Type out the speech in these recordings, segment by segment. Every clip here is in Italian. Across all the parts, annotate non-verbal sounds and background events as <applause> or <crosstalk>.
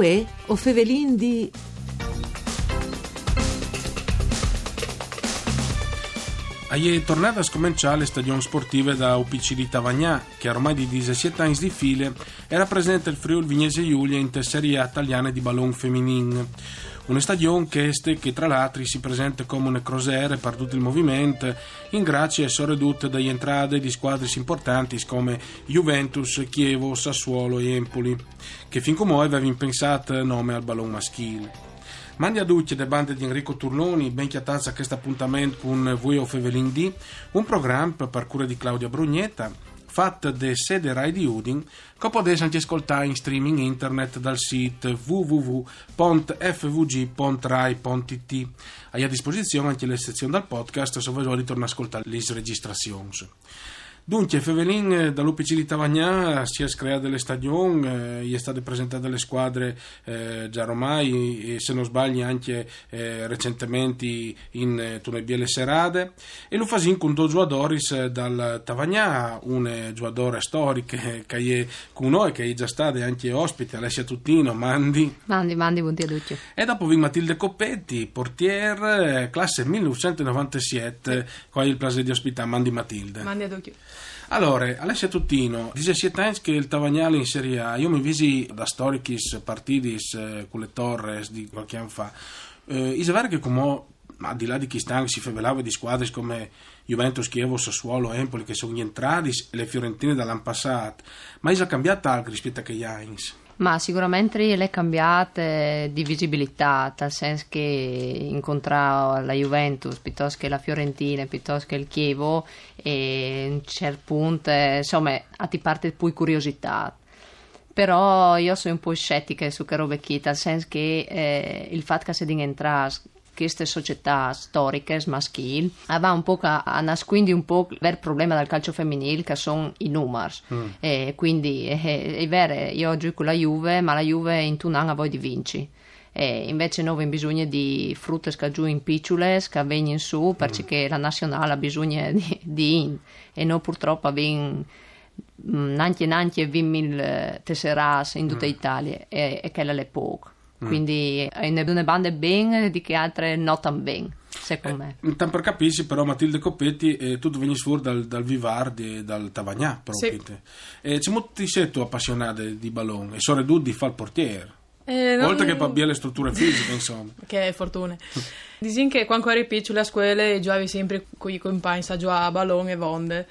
Uè, o Fevelin di... È tornata a scominciare le stagioni sportive da UPC di Tavagnà, che ormai di 17 anni di file era presente il Friuli Vignese Giulia in Serie italiana di ballon femminile. Una stagione che, este, che tra l'altro si presenta come una crosiera per tutto il movimento, in grazie e sorredute dalle entrate di squadre importanti come Juventus, Chievo, Sassuolo e Empoli, che fin come avevano pensato nome al ballon maschile. Mandi a tutti le bande di Enrico Turloni, ben chiatazza a questo appuntamento con voi o Fevelin D, un programma per cura di Claudia Brugnetta, fatto da sede Rai di Udin, che potete anche ascoltare in streaming internet dal sito www.fvg.rai.it. Hai a disposizione anche le sezioni del podcast se vuoi ritornare a ascoltare le registrazioni. Dunque, Fevelin eh, dall'UPC di Tavagnà si è creata delle stagioni, eh, gli è state presentate le squadre eh, già ormai, e se non sbaglio anche eh, recentemente in eh, Tunebiele Serade, e lo fasin con due giocatori eh, dal Tavagnà, un giocatore storico che è con noi, che è già stato anche ospite, Alessia Tuttino, Mandi. Mandi, Mandi, buongiorno a tutti. E dopo vi Matilde Coppetti, portiere, eh, classe 1997, qua il piacere di ospitare Mandi Matilde. Mandi a tutti. Allora, Alessia Tuttino, 17 anni che il Tavagnale in Serie A, io mi visi da storicis partidis eh, con le Torres di qualche anno fa, eh, vero che come al di là di chi sta, si favelava di squadre come Juventus, Chievo, Sassuolo, Empoli che sono entrati e le Fiorentine dall'anno passato, ma è cambiato anche rispetto a che anni? Ma sicuramente le è cambiata di visibilità, nel senso che incontrare la Juventus piuttosto che la Fiorentina, piuttosto che il Chievo, e a un certo punto, insomma, a ti parte poi curiosità. Però io sono un po' scettica su che robe chi, nel senso che eh, il fatto che si entrare queste società storiche maschili aveva un po' a, a nascondere un po' il problema del calcio femminile che sono i numeri mm. e quindi è, è vero io gioco con la Juve ma la Juve in un anno a voi di vinci e invece noi abbiamo bisogno di frutte che giù in piccole che vengono su perché mm. la nazionale ha bisogno <laughs> di, di in e noi purtroppo abbiamo nanti e nanti e 20.000 tesserate in tutta mm. Italia e, e che è poco Mm. Quindi mm. ne bande ben di che altre non tan ben, secondo eh, me. Tan per capisci però Matilde Coppetti, eh, tu veni fuori dal, dal Vivardi e dal Tavagnà proprio. Sì. Eh, c'è molti sei tu appassionati di ballone e sono tu di fare il portiere. Eh, non... Oltre che per le strutture fisiche, insomma. <laughs> che fortuna. Dicono che quando eri piccolo a scuola giocavi sempre con i compagni a giocare a ballone e vonde.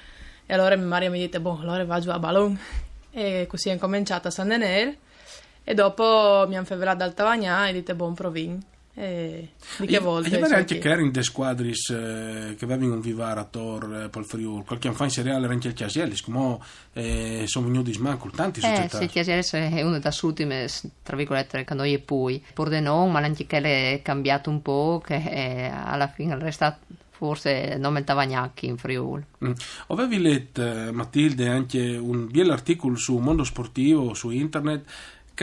E allora mia Maria mi disse, boh, allora va a giocare a ballone. E così è cominciato a San Denel e dopo mi hanno fevelato dal Tavagnà e dite buon provin. E di che volte? Io anche che erano in de squadris eh, che avevano un vivare a Tor eh, per il Friuli, qualche anno fa in seriale era anche il Chiasellis, come eh, sono venuti smanco tanti società. Eh, sì, il Chiasellis è una delle ultime, tra virgolette, che noi e poi, pur di non, ma anche che è cambiato un po', che è, alla fine è restato forse non metteva neanche in Friuli. Mm. Avevi letto, eh, Matilde, anche un bell'articolo su Mondo Sportivo, su internet,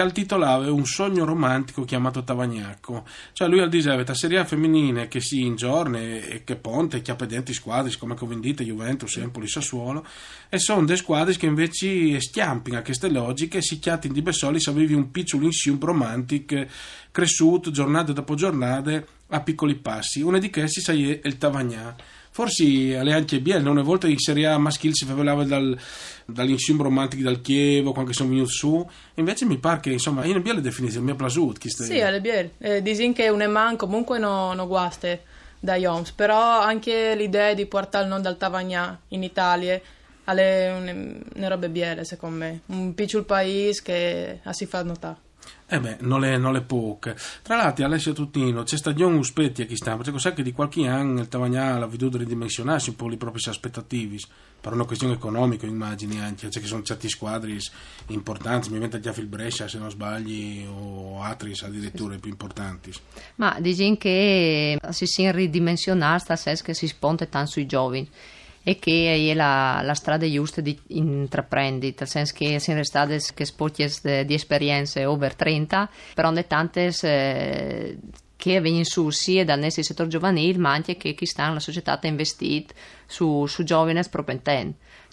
al titolava Un sogno romantico chiamato Tavagnacco. Cioè lui al diceva la serie femminile che si ingiorna e che ponte, che ha pedenti squadre come Covendite, Juventus, Empoli, Sassuolo e sono delle squadre che invece stiampino a queste logiche e si chiatino di Bessoli se avevi un piccolo insieme romantico cresciuto giornate dopo giornate a piccoli passi. Una di questi è il Tavagnà Forse alle anche non una volta in Serie A maschile si favelava dal, dall'insieme romantico del Chievo, quando sono venuti su, invece mi pare che insomma in Biel è definito, mi è piaciuto. Sì, alle Biel, eh, dicono che un Eman comunque non no guaste da Joms, però anche l'idea di portare il nome dal Tavagnà in Italia è una roba biele secondo me, un piccolo paese che si fa notare. Eh beh, non le, non le poche. Tra l'altro, Alessio Tuttino, c'è stagione uspetti a chi sta, perché sa che di qualche anno il Tavagnà ha veduto ridimensionarsi un po' le proprie aspettative, per una questione economica, immagini anche, cioè che sono certi squadri importanti, mi inventa già il Brescia se non sbagli, o altri addirittura i più importanti. Ma dicono che si si ridimensionare, sta che si sponte tanto sui giovani e che è la, la strada giusta di intraprendi, nel senso che sono state che sporti di esperienze over 30, però ne tante eh, che vengono su sia dal nostro settore giovanile ma anche che chi sta nella società ha investito su, su giovani proprio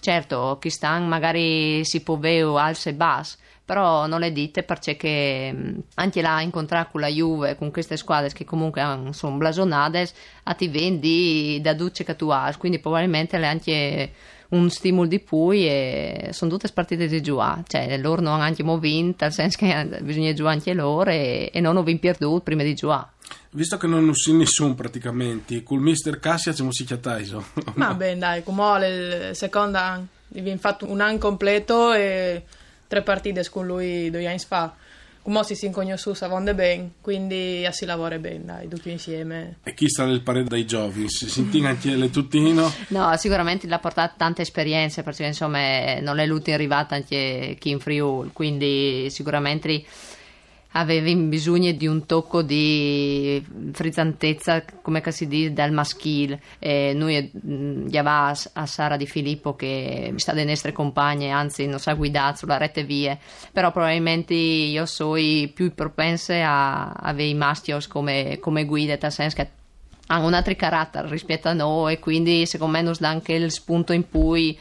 certo chi sta magari si può vedere alze e basse però non le dite perché anche là incontrare con la Juve con queste squadre che comunque sono blasonate a ti vendi da duce che tu hai quindi probabilmente le anche un stimolo di più e sono tutte partite di giocare cioè loro non hanno anche vinto nel senso che bisogna giocare anche loro e, e non ho vinto perduto prima di giocare Visto che non uscì nessuno praticamente, col mister Cassia ci si chiataiso. Ma <laughs> bene, dai, come il secondo anno, abbiamo fatto un anno completo e tre partite con lui due anni fa. Come si si conosciuto savonde bene, quindi si lavora bene, dai, tutti insieme. E chi sta nel parere dai giovani? Si senti anche le tuttino? No, sicuramente l'ha portato tante esperienze, perché insomma non è l'ultima arrivata anche chi in Friuli, quindi sicuramente avevi bisogno di un tocco di frizzantezza, come si dice, dal maschile. E noi mm, gli a Sara Di Filippo che sta delle nostre compagne, anzi non sa guidare sulla rete vie, però probabilmente io sono più propense a avere i mastios come, come guida, nel senso che hanno un altro carattere rispetto a noi quindi secondo me non dà anche il spunto in cui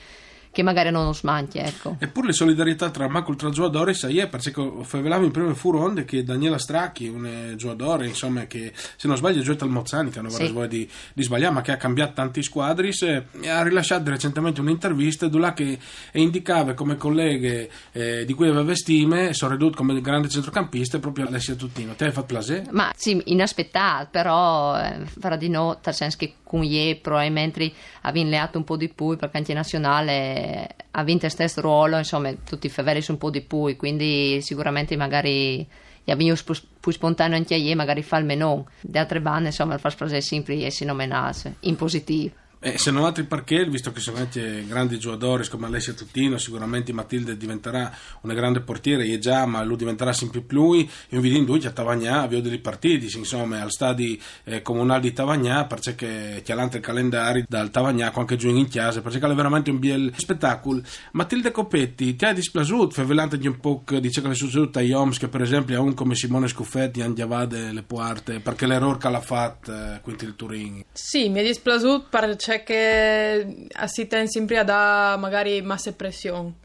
che magari non lo smanti. Ecco. Eppure le solidarietà tra Marco tra giocatore sai è perché favelavo in prime furonde che Daniela Stracchi, un giocatore insomma che se non sbaglio gioca al Mozzani che hanno sì. voglia di, di, sbagliare ma che ha cambiato tanti squadri e ha rilasciato recentemente un'intervista dove che indicava come colleghe eh, di cui aveva stime sono ridotte come grande centrocampista proprio Alessia Tuttino. Ti hai fatto plaisir? Ma sì, inaspettato però eh, farà di no nel senso che con Ie probabilmente aveva leato un po' di più perché anche nazionale ha vinto il stesso ruolo, insomma, tutti i favori sono un po' di più, quindi sicuramente magari abbiamo più spontaneo anche a io, magari fa il menù. Le altre bande, insomma, fa sempre e si nominasse, in positivo. Eh, se non altri perché, visto che sono grandi giocatori come Alessia Tuttino, sicuramente Matilde diventerà una grande portiere, e già, ma lui diventerà sempre più lui. Io vi dico che a Tavagnà avevo dei partiti, insomma, al stadio eh, comunale di Tavagnà, perché c'è l'altro calendario dal Tavagnà, anche giù in chiesa, perché è veramente un bel spettacolo. Matilde Copetti, ti ha dispiaciuto, favelante un po' dice che le succedute a Joms, che per esempio a un come Simone Scuffetti andiavade le porte, perché l'errore che l'ha fatto, eh, quindi il Turin. Sì, mi è dispiaciuto perché c'è che si tende sempre a dare magari massa pressione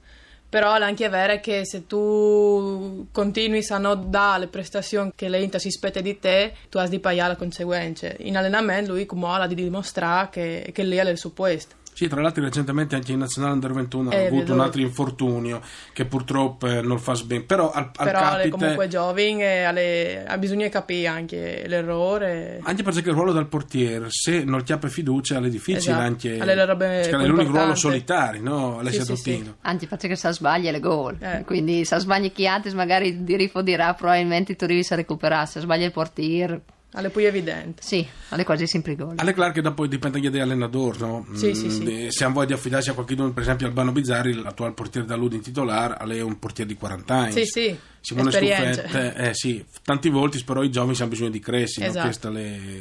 però è anche vero che se tu continui a non dare le prestazioni che l'Inter si aspetta di te, tu hai di pagare le conseguenze. In allenamento lui come ha di dimostrare che, che lì è il suo posto. Sì, tra l'altro recentemente anche in Nazionale Under 21 eh, ha avuto un altro infortunio che purtroppo eh, non fa bene, però al, al però capite... comunque giovane ha bisogno di capire anche l'errore. Anche perché il ruolo del portiere, se non ti apre fiducia, è difficile esatto. anche... Alle robe è l'unico ruolo solitario, no? Alessia sì. Sì, sì. Anche perché se sbaglia le gol, eh. quindi se sbaglia chi antes magari di rifo dirà probabilmente tu a recuperare, se sbaglia il portiere alle più evidenti. Sì, alle quasi sempre gol. Alle claro che dopo dipende anche dall'allenatore, no? Sì, mm, sì, sì. Se hanno voglia di affidarsi a qualcuno, per esempio Albano Bizzarri, l'attuale portiere da Ludi in titolare, è un portiere di 40 anni. Sì, sì. Simone Scuffette, eh sì, tanti volti, però i giovani hanno bisogno di crescere, esatto. no? questo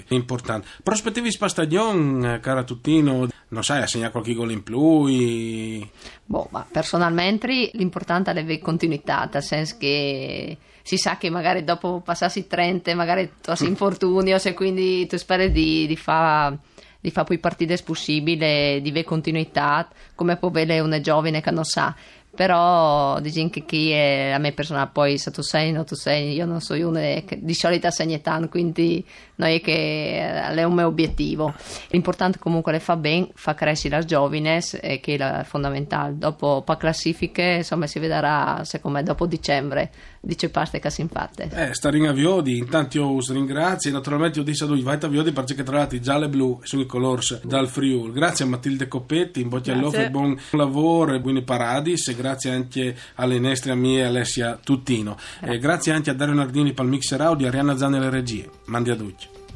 è importante. Prospettivi per stagione, cara Tuttino, non sai, assegna qualche gol in più? Boh, ma personalmente l'importante è la continuità, nel senso che si sa che magari dopo passassi 30, magari tu hai <laughs> infortunio, se quindi tu speri di, di fare di fare poi partite possibili, di avere continuità, come può avere una giovane che non sa però diciamo che chi è a me personale poi se tu sei o tu sei io non sono uno che di solito segna tanto quindi non è che è un mio obiettivo. L'importante comunque le fa bene fa crescere le giovani e che è fondamentale. Dopo per classifiche insomma si vedrà secondo me dopo dicembre dice paste che si infatte eh stare in aviodi intanto io us ringrazio naturalmente io dico a lui vai a aviodi perché tra l'altro giallo e blu sono i colori dal Friuli grazie a Matilde Coppetti in bocca al lupo buon lavoro e buoni paradis e grazie grazie anche alle nostre amiche Alessia Tuttino. E grazie anche a Dario Nardini per il mixer audio e Arianna Zanni alle regie. Mandi a tutti.